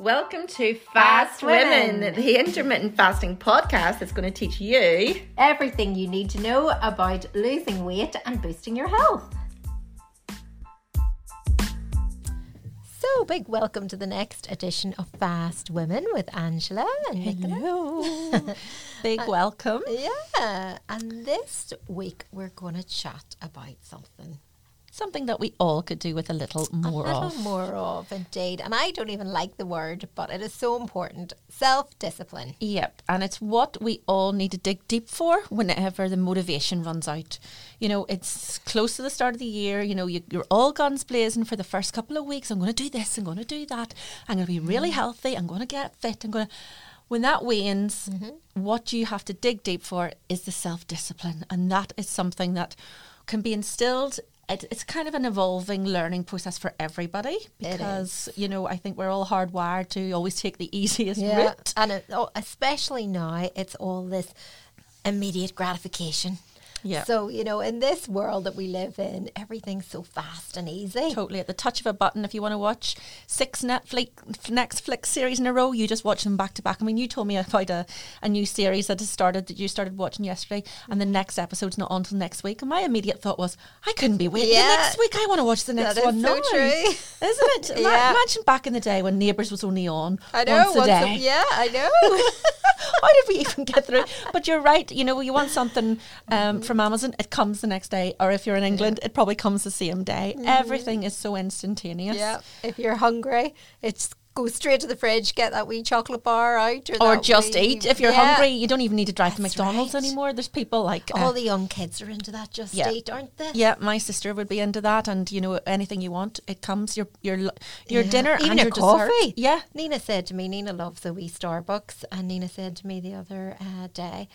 Welcome to Fast, Fast Women, Women. the intermittent fasting podcast that's going to teach you. Everything you need to know about losing weight and boosting your health. So, big welcome to the next edition of Fast Women with Angela and Nicola. Hello. Big uh, welcome. Yeah, and this week we're going to chat about something Something that we all could do with a little more a little of. more of, indeed. And I don't even like the word, but it is so important self discipline. Yep, and it's what we all need to dig deep for whenever the motivation runs out. You know, it's close to the start of the year. You know, you, you're all guns blazing for the first couple of weeks. I'm going to do this. I'm going to do that. I'm going to be really mm-hmm. healthy. I'm going to get fit. I'm going to. When that wanes, mm-hmm. what you have to dig deep for is the self discipline, and that is something that can be instilled. It, it's kind of an evolving learning process for everybody because you know I think we're all hardwired to always take the easiest Yeah, route. and it, oh, especially now, it's all this immediate gratification. Yeah. So you know, in this world that we live in, everything's so fast and easy. Totally at the touch of a button. If you want to watch six Netflix Netflix series in a row, you just watch them back to back. I mean, you told me about a, a new series that has started that you started watching yesterday, and the next episode's not on until next week. And my immediate thought was, I couldn't be waiting Yeah. next week. I want to watch the next That is one so now. true. Isn't it? Ma- Yeah. Imagine back in the day when Neighbours was only on I know. once a once day. yeah, I know. How did we even get through? But you're right. You know, you want something um, from Amazon, it comes the next day. Or if you're in England, it probably comes the same day. Everything is so instantaneous. yeah. If you're hungry, it's go straight to the fridge, get that wee chocolate bar out, Or that just wee- eat. If you're Yeah. hungry, you don't even need to drive to McDonald's right. anymore. There's people like. uh, All the young kids are into that. Just Yeah. eat, aren't they? yeah, my sister would be into that, and you know anything you want, it comes. Your your your Yeah. dinner even and your dessert. coffee. Yeah, Nina said to me, Nina loves the wee Starbucks, and Nina said to me the other uh, day,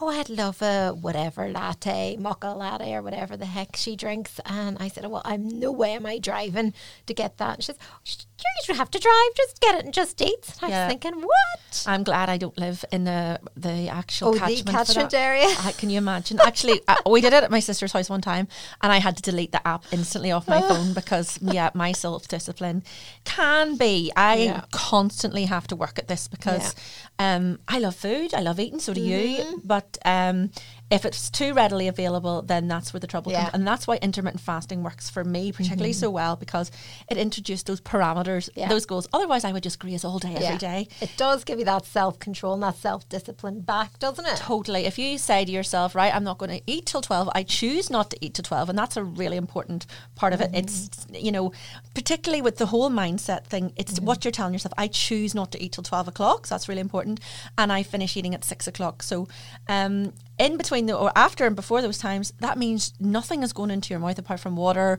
"Oh, I'd love a whatever latte, mocha latte, or whatever the heck she drinks." And I said, "Well, I'm no way am I driving to get that." And she says, "Sure, "You don't have to drive; just get it and just eat." And I Yeah. was thinking, "What?" I'm glad I don't live in the the actual Oh, catchment, for catchment area. I, can you imagine? Actually, uh, we did it at my sister's house one time, and I had to delete the app instantly off my phone because yeah, my self discipline can be. I Yeah. constantly have to work at this because um, I love food, I love eating, so do you. But um, if it's too readily available, then that's where the trouble Yeah. comes, and that's why intermittent fasting works for me particularly mm-hmm. so well because it introduced those parameters, Yeah. those goals. Otherwise, I would just graze all day every Yeah. day. It does give you that self control and that self discipline back, doesn't it? Totally. If you say to yourself, right, I'm not going to eat till 12, I choose not to eat till 12, and that's a really important part of it. Mm-hmm. It's, you know, particularly with the whole mindset thing, it's mm-hmm. what you're telling yourself. I choose not to eat till 12 o'clock, so that's really important. And I finish eating at 6 o'clock. So, um, in between the, or after and before those times, that means nothing is going into your mouth apart from water,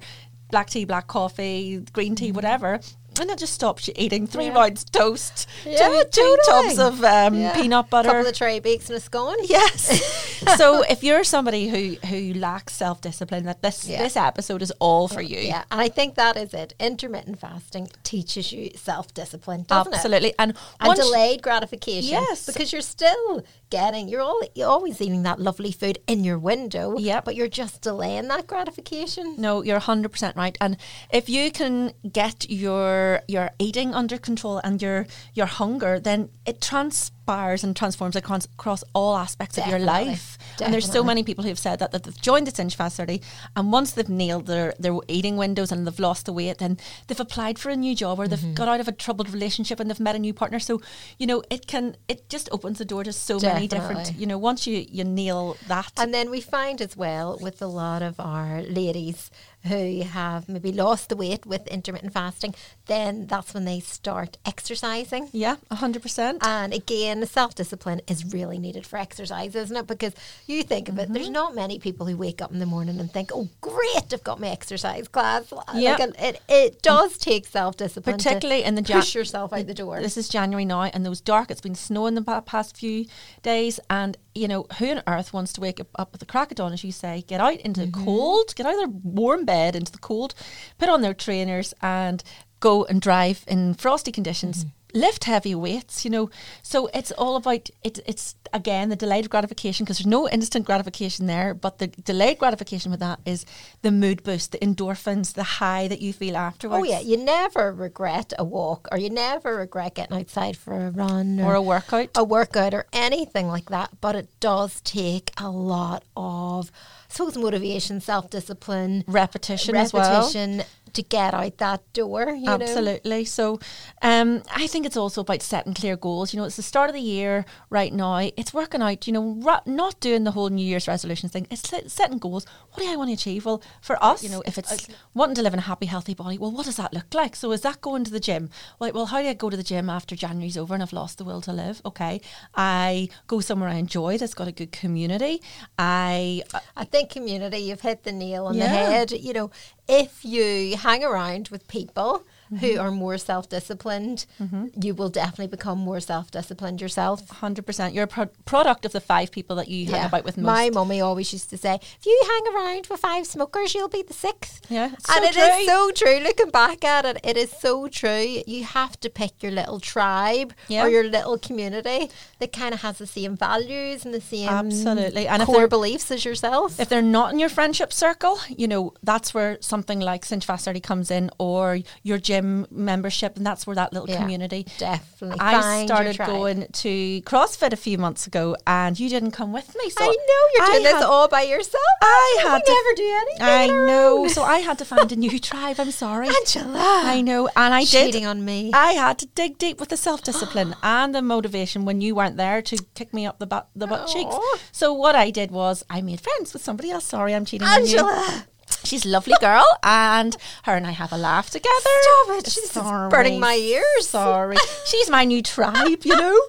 black tea, black coffee, green tea, mm-hmm. whatever. And that just stops you eating three Yeah. rounds toast, Yeah, two, two tubs of um, Yeah. peanut butter. couple of tray bakes and a scone. Yes. so if you're somebody who who lacks self discipline, that this Yeah. this episode is all for you. Yeah, and I think that is it. Intermittent fasting teaches you self discipline, doesn't it? Absolutely. And And delayed gratification. Yes. Because you're still getting, you're, all, you're always eating that lovely food in your window. Yeah, But you're just delaying that gratification. No, you're hundred percent right. And if you can get your your eating under control and your your hunger, then it transpires and transforms across, across all aspects of your Definitely. life. And there's so many people who've said that that they've joined the Cinch Fast 30 and once they've nailed their their eating windows and they've lost the weight, then they've applied for a new job or they've Mm-hmm. got out of a troubled relationship and they've met a new partner. So you know it can it just opens the door to so many different. You know, once you you nail that. And then we find as well with a lot of our ladies who have maybe lost the weight with intermittent fasting, then that's when they start exercising. yeah, hundred percent. And again, self discipline is really needed for exercise, isn't it? Because you think of it, there's Mm-hmm. not many people who wake up in the morning and think, "Oh, great, I've got my exercise class." Yeah. Like it, it does take self discipline, Particularly in the Jan- push yourself out the door. This is January now, and those dark. It's been snowing the past few days, and you know who on earth wants to wake up, up at the crack of dawn, as you say, get out into Mm-hmm. the cold, get out of their warm bed into the cold, put on their trainers, and go and drive in frosty conditions. Mm-hmm. lift heavy weights, you know. So it's all about it, it's again the delayed gratification because there's no instant gratification there, but the delayed gratification with that is the mood boost, the endorphins, the high that you feel afterwards. Oh yeah, you never regret a walk, or you never regret getting outside for a run, or a workout, a workout, or anything like that. But it does take a lot of, I suppose, motivation, self discipline, repetition, repetition as well to get out that door. Absolutely. Know? So, um, I think it's also about setting clear goals. You know, it's the start of the year right now. It's working out. You know, ra- not doing the whole New Year's resolutions thing. It's setting goals. What do I want to achieve? Well, for us, you know, if it's uh, wanting to live in a happy, healthy body, well, what does that look like? So, is that going to the gym? Like, well, how do I go to the gym after January's over and I've lost the will to live? Okay, I go somewhere I enjoy that's got a good community. I, uh, I think community. You've hit the nail on yeah. the head. You know, if you hang around with people. Who are more self disciplined, mm-hmm. you will definitely become more self disciplined yourself. 100%. You're a pro- product of the five people that you yeah. hang about with most. My mummy always used to say, if you hang around with five smokers, you'll be the sixth. Yeah. and so it true. is so true. Looking back at it, it is so true. You have to pick your little tribe yeah. or your little community that kind of has the same values and the same absolutely and core beliefs as yourself. If they're not in your friendship circle, you know, that's where something like Cinch Fast comes in or your gym gym membership, and that's where that little yeah, community. Definitely. I Find started going to CrossFit a few months ago, and you didn't come with me. So I know you're doing I this all by yourself. I had to never do anything. I know. So I had to find a new tribe. I'm sorry, Angela. I know, and I Cheating did. Cheating on me. I had to dig deep with the self discipline and the motivation when you weren't there to kick me up the butt the butt cheeks. So what I did was I made friends with somebody else. Sorry, I'm cheating Angela. on you. She's a lovely girl, and her and I have a laugh together. Stop it! She's burning my ears. Sorry, she's my new tribe, you know.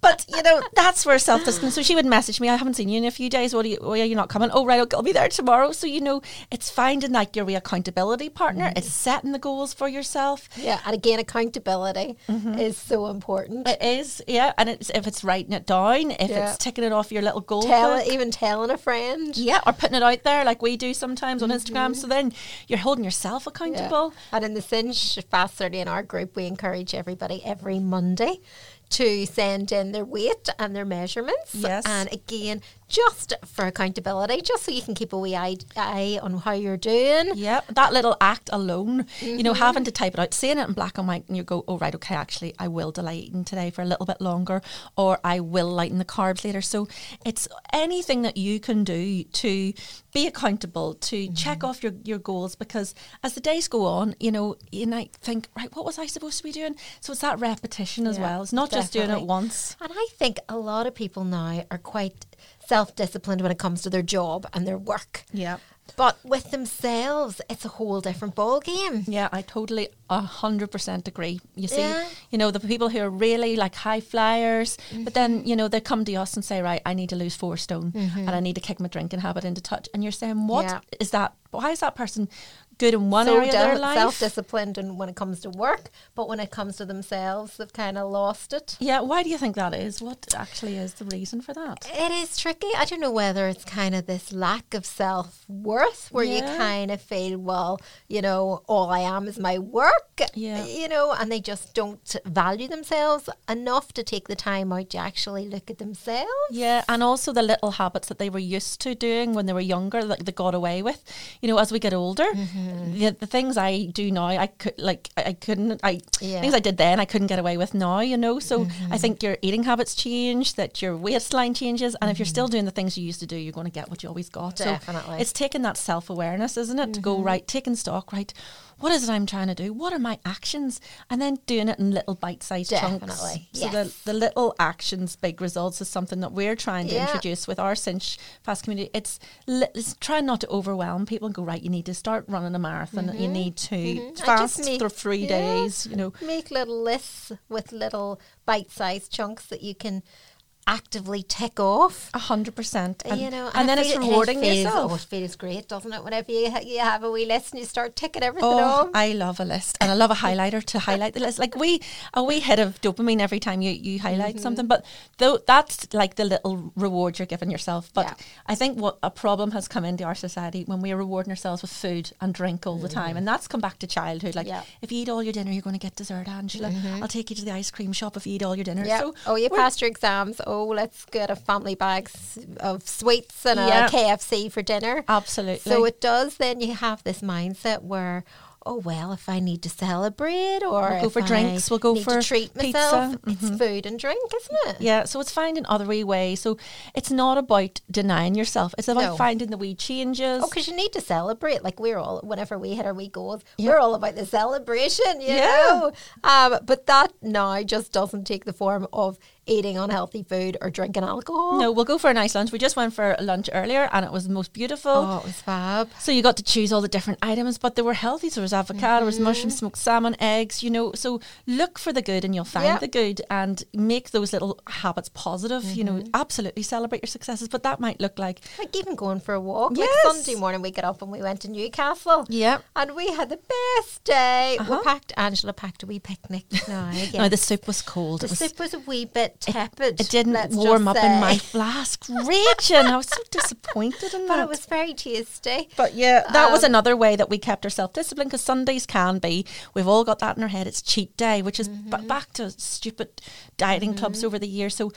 But you know that's where self discipline. So she would message me, "I haven't seen you in a few days. What are you? Why are you not coming? Oh right, okay, I'll be there tomorrow." So you know, it's finding like your accountability partner. Mm. It's setting the goals for yourself. Yeah, and again, accountability mm-hmm. is so important. It is, yeah, and it's if it's writing it down, if yeah. it's ticking it off your little goal, tell even telling a friend, yeah, or putting it out there like we do sometimes mm-hmm. on Instagram Instagram. So then you're holding yourself accountable. Yeah. And in the Cinch Fast 30 in our group, we encourage everybody every Monday to send in their weight and their measurements. Yes. And again, just for accountability, just so you can keep a wee eye, eye on how you're doing. Yeah, that little act alone, mm-hmm. you know, mm-hmm. having to type it out, seeing it in black and white, and you go, oh, right, okay, actually, I will delay eating today for a little bit longer, or I will lighten the carbs later. So it's anything that you can do to be accountable, to mm-hmm. check off your, your goals, because as the days go on, you know, you might think, right, what was I supposed to be doing? So it's that repetition as yeah, well. It's not definitely. just doing it once. And I think a lot of people now are quite self disciplined when it comes to their job and their work. Yeah. But with themselves, it's a whole different ball game. Yeah, I totally a hundred percent agree. You see, yeah. you know, the people who are really like high flyers, mm-hmm. but then, you know, they come to us and say, Right, I need to lose four stone mm-hmm. and I need to kick my drinking habit into touch. And you're saying, What yeah. is that? Why is that person good in one so area of their life. Self-disciplined and when it comes to work, but when it comes to themselves, they've kind of lost it. Yeah, why do you think that is? What actually is the reason for that? It is tricky. I don't know whether it's kind of this lack of self-worth where yeah. you kind of feel, well, you know, all I am is my work. Yeah. You know, and they just don't value themselves enough to take the time out to actually look at themselves. Yeah, and also the little habits that they were used to doing when they were younger that they got away with. You know, as we get older, mm-hmm the, the things I do now, I could like I couldn't I yeah. things I did then I couldn't get away with now. You know, so mm-hmm. I think your eating habits change, that your waistline changes, and mm-hmm. if you're still mm-hmm. doing the things you used to do, you're going to get what you always got. Definitely, so it's taking that self awareness, isn't it, to go mm-hmm. right, taking stock, right what is it I'm trying to do? What are my actions? And then doing it in little bite sized chunks. So yes. the, the little actions, big results is something that we're trying to yeah. introduce with our Cinch Fast community. It's, it's trying not to overwhelm people and go, right, you need to start running a marathon. Mm-hmm. You need to mm-hmm. fast make, for three yeah, days, you know. Make little lists with little bite sized chunks that you can actively tick off. A hundred percent. And, you know, and, then I it's rewarding it feels, yourself. Oh, it feels great, doesn't it? Whenever you, you have a wee list and you start ticking everything Oh, off. I love a list, and I love a highlighter to highlight the list. Like we, a wee hit of dopamine every time you you highlight Mm-hmm. something. But though that's like the little reward you're giving yourself. But Yeah. I think what a problem has come into our society when we're rewarding ourselves with food and drink all the time, and that's come back to childhood. Like Mm-hmm. Yeah. if you eat all your dinner, you're going to get dessert, Angela. I'll take you to the ice cream shop if you eat all your dinner. Yeah. So oh, you passed your exams. Oh, let's get a family bags of sweets and Yeah. a KFC for dinner. Absolutely. So it does. Then you have this mindset where, oh well, if I need to celebrate or We'll go for I drinks, we'll go need for to treat pizza. myself, it's food and drink, isn't it? Yeah, so it's finding other wee ways. So it's not about denying yourself. It's about No. finding the wee changes. Oh, because you need to celebrate. Like we're all, whenever we hit our wee goals, Yeah. we're all about the celebration, you Yeah. know. Um, but that now just doesn't take the form of eating unhealthy food or drinking alcohol. No, we'll go for a nice lunch. We just went for lunch earlier and it was the most beautiful. Oh, it was fab. So you got to choose all the different items, but they were healthy. So there was avocado, there was mushroom, smoked salmon, eggs, you know. So look for the good and you'll find Yeah. the good and make those little habits positive. You know, absolutely celebrate your successes. But that might look like Like even going for a walk. Yes. Like Sunday morning, we got up and we went to Newcastle. Yeah. And we had the best day. Uh-huh. We packed, Angela packed a wee picnic. No, no, the soup was cold. the was soup was a wee bit tepid. it didn't warm up in my flask. Raging. I was so disappointed in But that. it was very tasty. But yeah, that was Um, another way that we kept our self discipline because Sundays can be. We've all got that in our head. It's cheat day, which is Mm-hmm. back to stupid dieting clubs over the years. So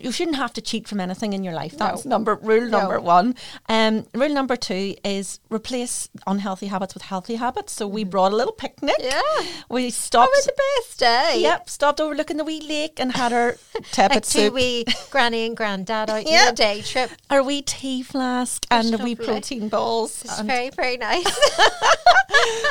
you shouldn't have to cheat from anything in your life. That's No. number rule No. number one. Um, rule number two is replace unhealthy habits with healthy habits. So we brought a little picnic. Mm-hmm. Yeah. we That stopped. was the best day. Yep, stopped overlooking the wee lake and had our tepid Like two soup. wee granny and granddad out on Yeah. a day trip. our wee tea flask and wee protein balls. It's very, very nice.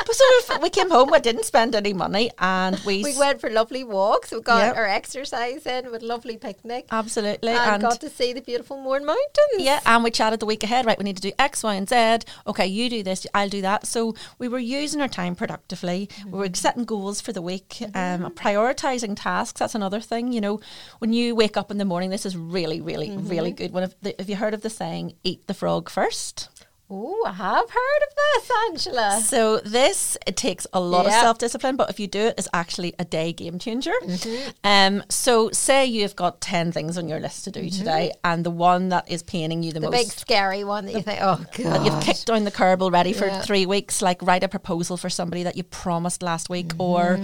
But so we came home, we didn't spend any money, and we, we went for lovely walks. We got Yep. our exercise in with lovely picnic. Absolutely, and, and, got to see the beautiful Mourne Mountains. yeah, and we chatted the week ahead. Right, we need to do X, Y, and Z. Okay, you do this, I'll do that. So we were using our time productively. We Mm-hmm. were setting goals for the week, um, prioritizing tasks. That's another thing. You know, when you wake up in the morning, this is really, really, really Mm-hmm. good. One of the, have you heard of the saying, "Eat the frog first? Oh, I have heard of this, Angela. So this it takes a lot of self discipline, but if you do it, it's actually a day game changer. Mm-hmm. Um, so say you've got ten things on your list to do today, and the one that is paining you the, Mm-hmm. The big scary one that you think, oh god, you've kicked down the curb already for Yeah. three weeks, like write a proposal for somebody that you promised last week, Mm-hmm. or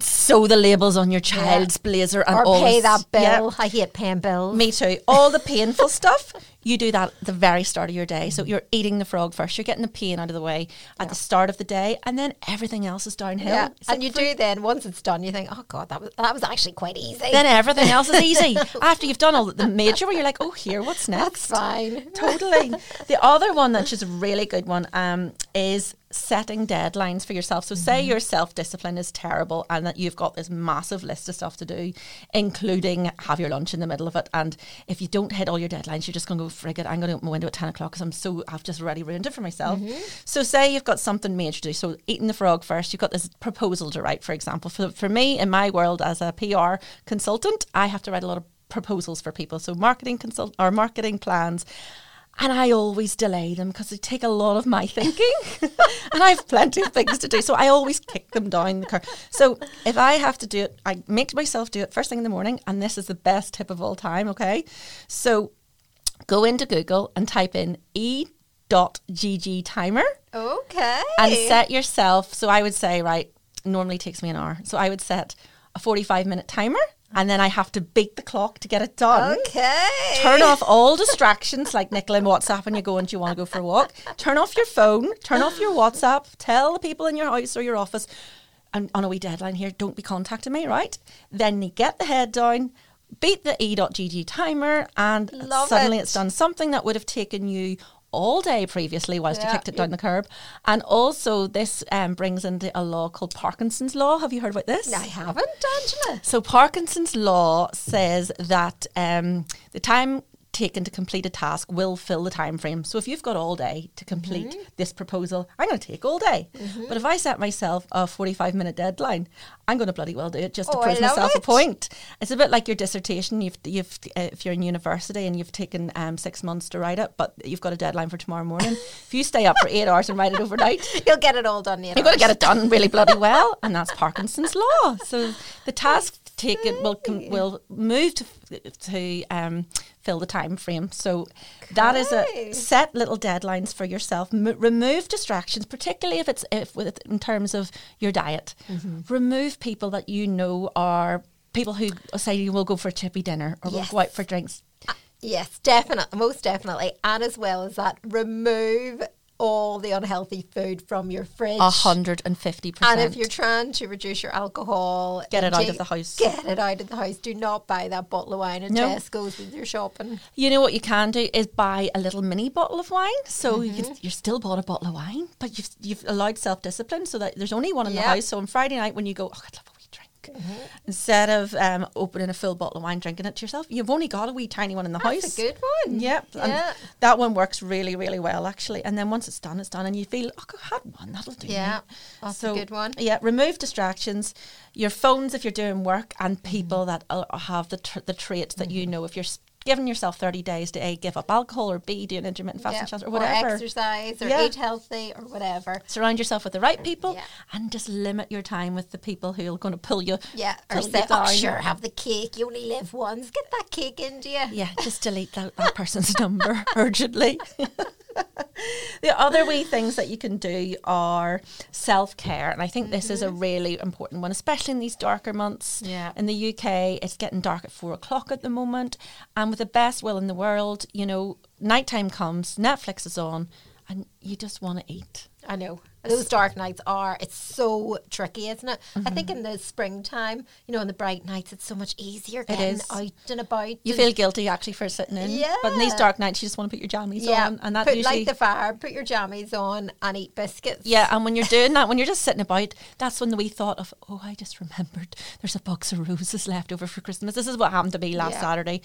sew the labels on your child's blazer, and or pay this- that Yeah. bill. I hate paying bills. Me too. All the painful stuff, you do that at the very start of your day. So you're eating the frog first. You're getting the pain out of the way at the start of the day, and then everything else is downhill. Yeah, It's and like you free- do then once it's done, you think, oh god, that was that was actually quite easy. Then everything else is easy. After you've done all the major, where you're like, oh, here, what's next? That's fine. totally. The other one that's just a really good one um, is setting deadlines for yourself. So, say your self discipline is terrible and that you've got this massive list of stuff to do, including have your lunch in the middle of it. And if you don't hit all your deadlines, you're just going to go, frig it, I'm going to open my window at 10 o'clock because I'm so, I've just already ruined it for myself. Mm-hmm. So, say you've got something major to do. So, eating the frog first, you've got this proposal to write, for example. For, for me, in my world as a PR consultant, I have to write a lot of proposals for people. So marketing consult or marketing plans. And I always delay them because they take a lot of my thinking. and I have plenty of things to do. So I always kick them down the curve. So if I have to do it, I make myself do it first thing in the morning. And this is the best tip of all time, okay? So go into Google and type in e.gg timer Okay. and set yourself. So I would say, right, normally takes me an hour. So I would set a 45 minute timer and then I have to beat the clock to get it done. Okay. Turn off all distractions like Nicola and WhatsApp when you go and you want to go for a walk. Turn off your phone, turn off your WhatsApp, tell the people in your house or your office, and on a wee deadline here, don't be contacting me, right? Then you get the head down, beat the e.gg timer, and Love suddenly it. it's done something that would have taken you all day previously whilst you kicked it down the curb. And also, this um, brings into a law called Parkinson's Law. Have you heard about this? I haven't, Angela. So Parkinson's law says that um, the time taken to complete a task will fill the time frame. So if you've got all day to complete Mm-hmm. this proposal, I'm going to take all day. But if I set myself a 45 minute deadline, I'm going to bloody well do it just to Oh, I prove myself a point. It's a bit like your dissertation. You've you've uh, if you're in university and you've taken um, six months to write it, but you've got a deadline for tomorrow morning. if you stay up for eight hours and write it overnight, You'll get it all done. You You've got to get it done really bloody well, and that's Parkinson's law. So the task taken will com- will move to to um, fill the time frame. So that is a set little deadlines for yourself. M- remove distractions, particularly if it's if with in terms of your diet. Mm-hmm. Remove people that you know are people who say you will go for a chippy dinner or Yes. will go out for drinks. Uh, yes, definitely, most definitely, and as well as that, remove all the unhealthy food from your fridge. A hundred and fifty percent. And if you're trying to reduce your alcohol, Get it out of the house. Get it out of the house. Do not buy that bottle of wine at No. Tesco's with your shopping. You know what you can do is buy a little mini bottle of wine. So you Mm-hmm. can, you're still bought a bottle of wine, but you've you've allowed self discipline so that there's only one in the house. So on Friday night when you go, oh, I'd love drink, Mm-hmm. instead of um, opening a full bottle of wine, drinking it to yourself, you've only got a wee tiny one in the house. That's house. a good one. Yep, and Yeah. that one works really, really well actually. And then once it's done, it's done, and you feel, oh, I had one, that'll do. me." Yeah, that's a good one. Yeah, remove distractions, your phones if you're doing work, and Mm-hmm. people that uh, have the tr- the traits that you know. If you're giving yourself 30 days to a give up alcohol or b do an intermittent fasting Yeah. challenge or whatever, Or exercise or Yeah. eat healthy or whatever. surround yourself with the right people, Yeah. and just limit your time with the people who are going to pull you. Yeah, or pull you say, oh, sure, have the cake. You only live once. Get that cake into you. Yeah, just delete that, that person's number urgently. the other wee things that you can do are self care, and I think this is a mm-hmm. really important one, especially in these darker months. Yeah. In the UK, it's getting dark at four o'clock at the moment, and with the best will in the world, you know, nighttime comes, Netflix is on, and you just want to eat. I know. Those dark nights are, it's so tricky, isn't it? I think Mm-hmm. in the springtime, you know, in the bright nights, it's so much easier getting is. out and about. You feel guilty actually for sitting in, Yeah. but in these dark nights, you just want to put your jammies yeah, on, and that put, usually light the fire, put your jammies on, and eat biscuits. Yeah, and when you're doing that, when you're just sitting about, that's when the wee thought of, oh, I just remembered there's a box of roses left over for Christmas. This is what happened to me last Yeah. Saturday.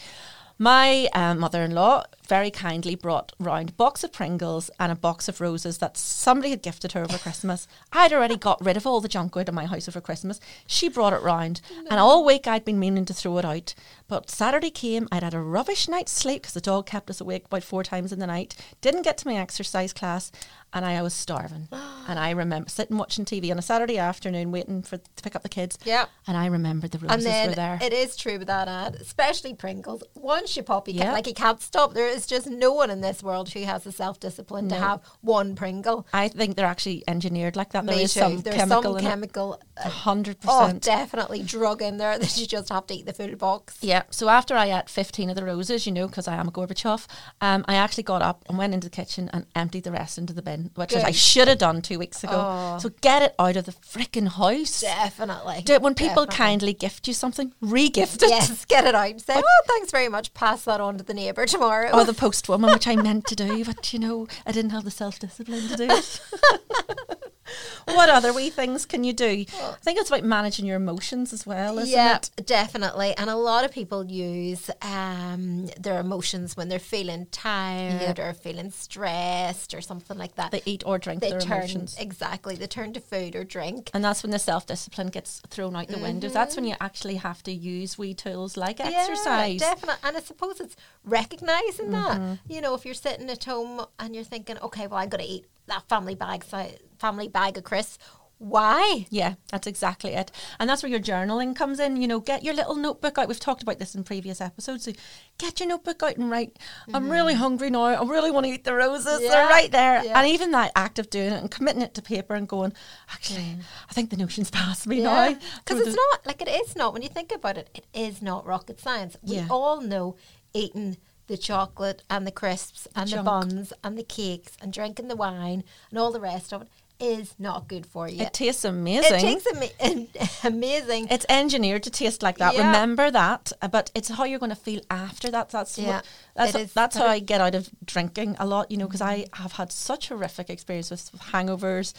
My um, mother-in-law very kindly brought round a box of Pringles and a box of roses that somebody had gifted her over Christmas. I'd already got rid of all the junk out of my house over Christmas. She brought it round, and all week I'd been meaning to throw it out. But Saturday came, I'd had a rubbish night's sleep because the dog kept us awake about four times in the night. Didn't get to my exercise class, and I, was starving. and I remember sitting watching TV on a Saturday afternoon, waiting for to pick up the kids. Yeah. and I remembered the roses were there. it is true with that ad, especially Pringles. Once you pop, you can't, like you can't stop. There is just no one in this world who has the self discipline to have one Pringle. I think they're actually engineered like that. There Me is too. some There's chemical some in chemical. A hundred Oh, percent. definitely drug in there that you just have to eat the full box. Yeah. So after I ate 15 of the roses, you know, because I am a Gorbachev, um, I actually got up and went into the kitchen and emptied the rest into the bin, which is I should have done two weeks ago. Oh. So get it out of the freaking house. Definitely. Do it when people Definitely. kindly gift you something, re-gift it. Yes, get it out. Say, oh, thanks very much. Pass that on to the neighbour tomorrow. Or the postwoman, which I meant to do, but you know, I didn't have the self discipline to do it. what other wee things can you do? I think it's about managing your emotions as well, isn't yeah, it? definitely. And a lot of people use um, their emotions when they're feeling tired or feeling stressed or something like that. They eat or drink They their turn emotions. exactly. They turn to food or drink. And that's when the self discipline gets thrown out the window. That's when you actually have to use wee tools like exercise. Definitely. And I suppose it's recognizing Mm-hmm. that. You know, if you're sitting at home and you're thinking, okay, well, I'm going to eat that family bag, si- family bag of crisps. Why? Yeah, that's exactly it. And that's where your journaling comes in. You know, get your little notebook out. We've talked about this in previous episodes. So get your notebook out and write, I'm really hungry now. I really want to eat the roses. They're Mm-hmm. Right there. yeah. And even that act of doing it and committing it to paper and going, actually, I think the notion's past me Yeah, now. because it's not like it is not. When you think about it, it is not rocket science. We Yeah. all know eating the chocolate and the crisps and the buns and the cakes and drinking the wine and all the rest of it is not good for you. It tastes amazing. It ama- amazing. It's engineered to taste like that. Yeah. Remember that, uh, but it's how you're going to feel after that. That's Yeah, what, that's is. that's how I get out of drinking a lot. You know, because I have had such horrific experience with hangovers,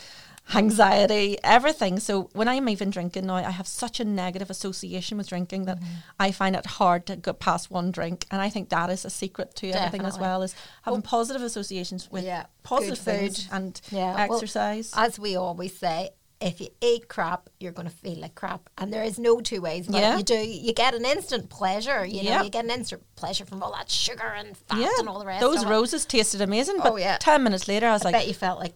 anxiety, everything. So when I'm even drinking now, I have such a negative association with drinking that mm-hmm. I find it hard to get past one drink. And I think that is a secret to everything as well is having positive associations with Yeah, positive things food. and Yeah, well, exercise. As we always say, if you eat crap, you're going to feel like crap, and there is no two ways about Yeah. You do, you get an instant pleasure. You know, Yeah. you get an instant pleasure from all that sugar and fat yeah, and all the rest. those of it. roses tasted amazing, oh, but Oh, yeah. ten minutes later I was I like, bet you felt like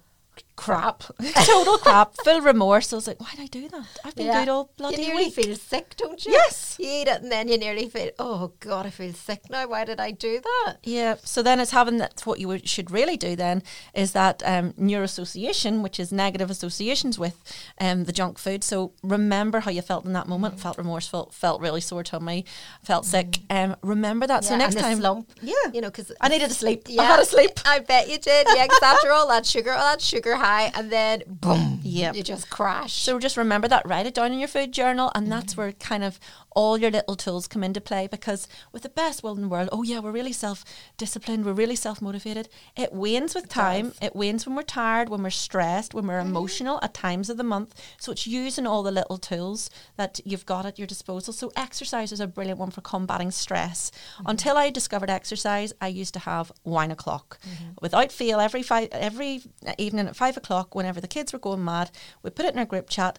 crap, total crap, full remorse. I was like, why did I do that? I've been Yeah. good all bloody you nearly week. feel sick, don't you? Yes. You eat it and then you nearly feel, oh God, I feel sick now. Why did I do that? Yeah, so then it's having that. What you should really do then is that um, neuroassociation, which is negative associations with um, the junk food. So remember how you felt in that moment. Felt remorseful. Felt really sore tummy. Felt sick. Um, remember that. so next time, slump. Yeah, You know, because I needed to sleep. Yeah, I had to sleep. I bet you did. Yeah, because after all that sugar, all that sugar high, and then boom, Yep. you just crash. So just remember that, write it down in your food journal, and that's mm-hmm. where kind of all your little tools come into play. Because with the best will in the world, oh yeah, we're really self disciplined, we're really self motivated. It wanes with time. It wanes when we're tired, when we're stressed, when we're mm-hmm. emotional at times of the month. So it's using all the little tools that you've got at your disposal. So exercise is a brilliant one for combating stress. Mm-hmm. Until I discovered exercise, I used to have wine o'clock mm-hmm. without fail every five every evening at five o'clock. Whenever the kids were going mad, we put it in our group chat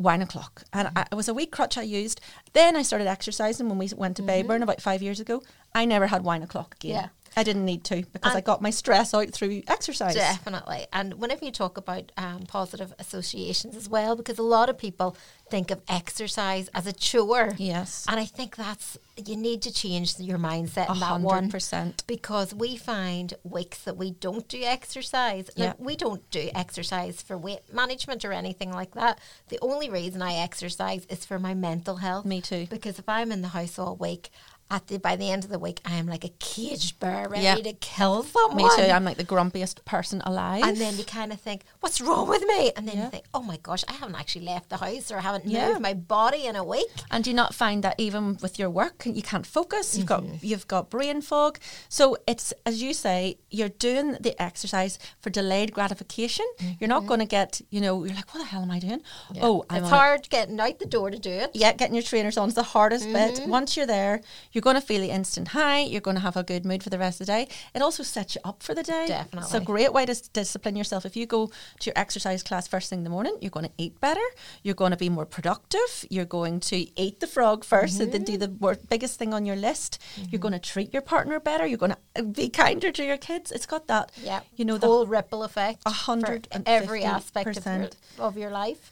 wine o'clock. And I, it was a wee crutch I used. Then I started exercising when we went to Bayburn about five years ago. I never had wine o'clock again. Yeah. I didn't need to because I got my stress out through exercise. Definitely. And whenever you talk about um, positive associations as well, because a lot of people think of exercise as a chore. Yes. And I think that's, you need to change your mindset in that one. percent. Because we find weeks that we don't do exercise. Yeah. we don't do exercise for weight management or anything like that. The only reason I exercise is for my mental health. Me too. Because if I'm in the house all week, at the by the end of the week, I am like a caged bear ready Yeah. to kill someone. Me too. I'm like the grumpiest person alive. And then you kind of think, what's wrong with me? And then you think, oh my gosh, I haven't actually left the house or I haven't Yeah. moved my body in a week. And do you not find that even with your work, you can't focus? You've Mm-hmm. got you've got brain fog. So it's as you say, you're doing the exercise for delayed gratification. You're not going to get, you know, you're like, what the hell am I doing? Oh, I'm Mm-hmm. it's hard getting out the door to do it. yeah, getting your trainers on is the hardest Mm-hmm. bit. Once you're there, you're going to feel the instant high. You're going to have a good mood for the rest of the day. It also sets you up for the day. It's a great way to s- discipline yourself. If you go to your exercise class first thing in the morning, you're going to eat better. You're going to be more productive. You're going to eat the frog 1st and then do mm-hmm. the wor- biggest thing on your list. You're going to mm-hmm. treat your partner better. You're going to uh, be kinder to your kids. It's got that, Yeah, you know, the whole ripple effect. A hundred and every aspect of your, of your life.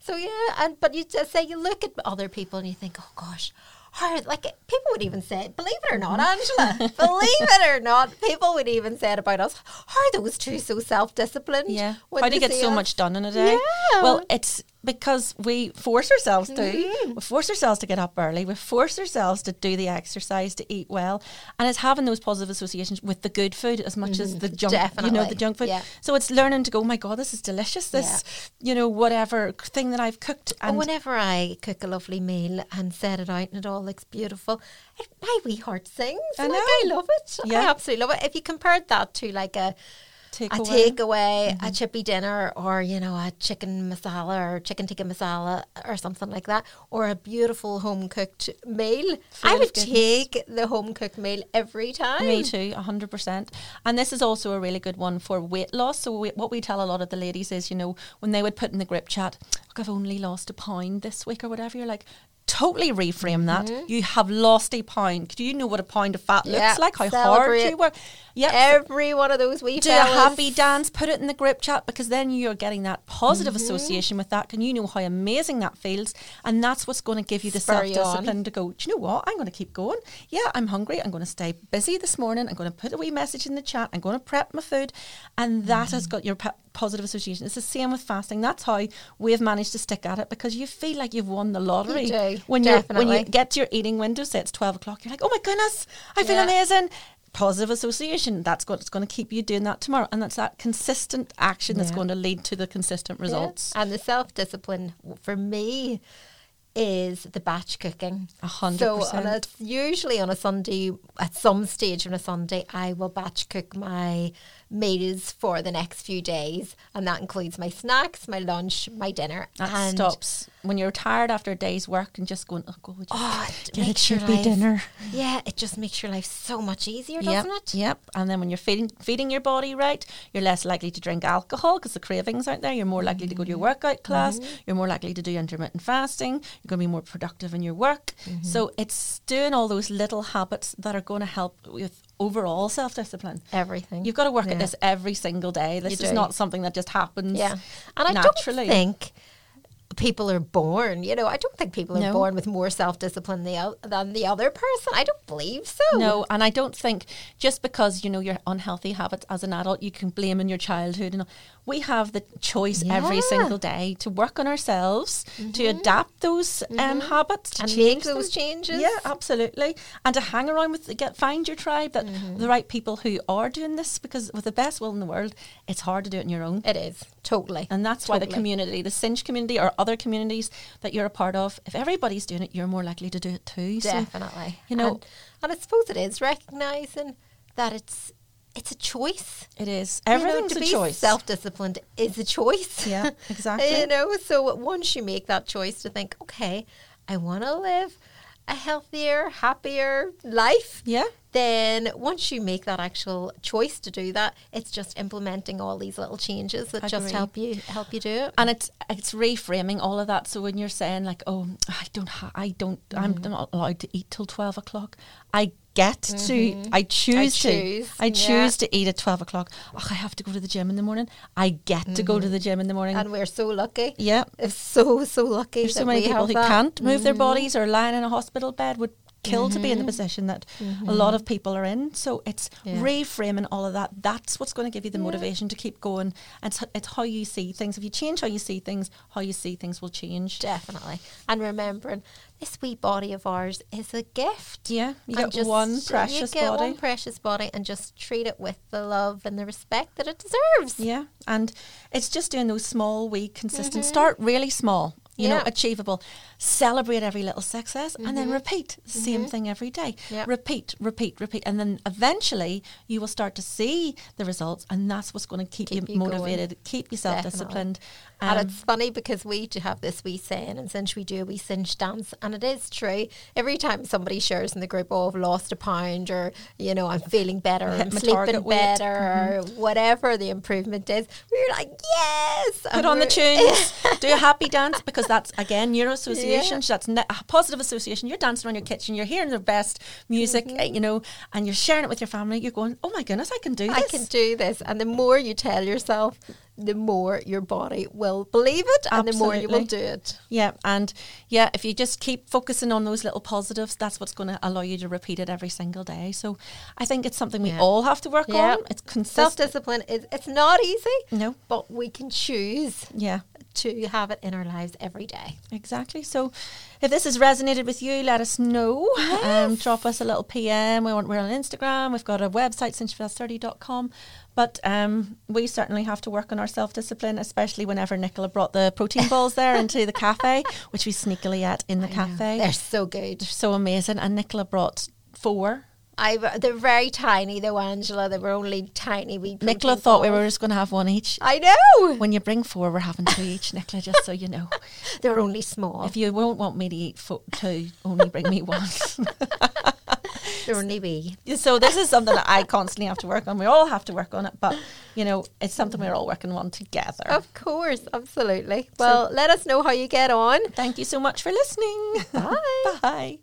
So yeah, and but you just say you look at other people and you think, oh gosh. How, like people would even say, believe it or not, Mm-hmm. Angela, believe it or not, people would even say it about us. How are those two so self-disciplined? Yeah. when How do you get so much done in a day? Yeah. Well, it's because we force ourselves to. Mm-hmm. We force ourselves to get up early. We force ourselves to do the exercise, to eat well. And it's having those positive associations with the good food as much as the junk, you know, Mm-hmm. The junk food. Yeah. So it's learning to go, oh my God, this is delicious. This, you know, whatever thing that I've cooked. And And whenever I cook a lovely meal and set it out and it all looks beautiful, my wee heart sings. I like, I love it. I absolutely love it. If you compared that to like a Takeaway. a takeaway, Mm-hmm. a chippy dinner, or you know a chicken masala or chicken tikka masala or something like that, or a beautiful home cooked meal, I would goodness. take the home cooked meal every time. Me too, hundred percent. And this is also a really good one for weight loss. So we, what we tell a lot of the ladies is, you know, when they would put in the group chat, "Look, I've only lost a pound this week or whatever," you're like. Totally reframe that. You have lost a pound. Do you know what a pound of fat Mm-hmm. Yeah, looks like? How hard you work? Yeah, Every one of those wee do a happy dance, put it in the group chat because then you're getting that positive Mm-hmm. association with that, and you know how amazing that feels, and that's what's going to give you the self you discipline to go. Do you know what? I'm going to keep going. Yeah, I'm hungry. I'm going to stay busy this morning. I'm going to put a wee message in the chat. I'm going to prep my food, and that has Mm-hmm. got your po- positive association. It's the same with fasting. That's how we've managed to stick at it because you feel like you've won the lottery do, when you when you get to your eating window. Say it's twelve o'clock. You're like, oh my goodness, I feel Yeah. amazing positive association. That's what's going to keep you doing that tomorrow, and that's that consistent action that's Yeah. going to lead to the consistent results. And the self discipline for me is the batch cooking. A hundred So on percent. a, usually on a Sunday, at some stage on a Sunday, I will batch cook my meals for the next few days, and that includes my snacks, my lunch, my dinner. That and stops when you're tired after a day's work and just going, oh, God, just Oh, it get it makes your should be dinner. Yeah, it just makes your life so much easier, Yep, doesn't it? Yep. And then when you're feeding feeding your body right, you're less likely to drink alcohol because the cravings aren't there. You're more likely to go to your mm-hmm. workout class. Mm-hmm. You're more likely to do intermittent fasting. You're going to be more productive in your work. Mm-hmm. So it's doing all those little habits that are going to help with overall self discipline. Everything. You've got to work Yeah. at this every single day. This You is do. not something that just happens. Yeah. And I naturally. don't think people are born, you know, I don't think people are No. born with more self discipline than the other person. I don't believe so. No, and I don't think just because you know your unhealthy habits as an adult, you can blame in your childhood. And we have the choice every single day to work on ourselves, to adapt those um, habits, to And change make those them. changes. Yeah, absolutely, and to hang around with the get find your tribe that Mm-hmm. the right people who are doing this. Because with the best will in the world, it's hard to do it on your own. It is. Totally. And that's why the community, the Cinch community or other communities that you're a part of, if everybody's doing it, you're more likely to do it too. So, Definitely. you know- and, and I suppose it is recognizing that it's it's a choice. it is. You know, to a be choice. Self-disciplined is a choice. Yeah, exactly. you know, so once you make that choice to think, okay, I want to live a healthier, happier life. Yeah. Then once you make that actual choice to do that, it's just implementing all these little changes that just help you help you do it. and it's it's reframing all of that. So when you're saying like, oh, I don't, ha- I don't, I'm Mm-hmm. not allowed to eat till twelve o'clock. I get to, I choose to, Mm-hmm. choose, I yeah. choose to eat at twelve o'clock. Oh, I have to go to the gym in the morning. I get to go to the gym in the morning. Mm-hmm. And we're so lucky. yeah, It's so so lucky. there's so many people who that. Mm-hmm. can't move their bodies or lying in a hospital bed would kill to be in the mm-hmm. position that a lot mm-hmm. of people are in. So it's Yeah. reframing all of that. That's what's going to give you the motivation to keep going. It's it's how you see things. If you change how you see things, how you see things will change. Definitely. And remembering this wee body of ours is a gift. Yeah, you And get one precious you get body. one precious body and just treat it with the love and the respect that it deserves. Yeah, and it's just doing those small, wee, consistent. Mm-hmm. Start really small, you know, Mm-hmm. Achievable. Celebrate every little success, and then repeat the same thing every day. Mm-hmm. Yeah. Repeat, repeat, repeat, and then eventually you will start to see the results, and that's what's going to keep, Keep you, you going. motivated, keep you self disciplined. Um, and it's funny because we do have this wee saying, and since we do a wee cinch dance, and it is true. Every time somebody shares in the group, oh, I've lost a pound, or you know, I'm feeling better, I'm sleeping. Mm-hmm. better, or whatever the improvement is, we're like, yes. Put on the tunes, do a happy dance because that's again neuro association. Yeah. That's ne- a positive association. You're dancing around your kitchen, you're hearing the best music, Mm-hmm. uh, you know, and you're sharing it with your family. You're going, oh my goodness, I can do this. I can do this. And the more you tell yourself, the more your body will believe it and the more you will do it. Yeah, and yeah, if you just keep focusing on those little positives, that's what's going to allow you to repeat it every single day. So I think it's something we Yeah. all have to work Yeah. on. It's Self consistent. discipline is it's not easy. No. But we can choose Yeah. to have it in our lives every day. Exactly. So, if this has resonated with you, let us know. Um, drop us a little PM. We want, we're on Instagram. We've got a website, cinchfast30.com. But um, we certainly have to work on our self discipline, especially whenever Nicola brought the protein balls there into the cafe, which we sneakily ate in the cafe. They're so good. They're so amazing. And Nicola brought four. I they're very tiny though, Angela. They were only tiny. We Nicola thought we were just going to have one each. I know. When you bring four, we're having two each, Nicola, just so you know. they're only small. If you won't want me to eat fo- two, only bring me one. They're only wee. So this is something that I constantly have to work on. We all have to work on it, but you know, it's something we're all working on together. Of course, absolutely. Well, let us know how you get on. Thank you so much for listening. Bye. Bye.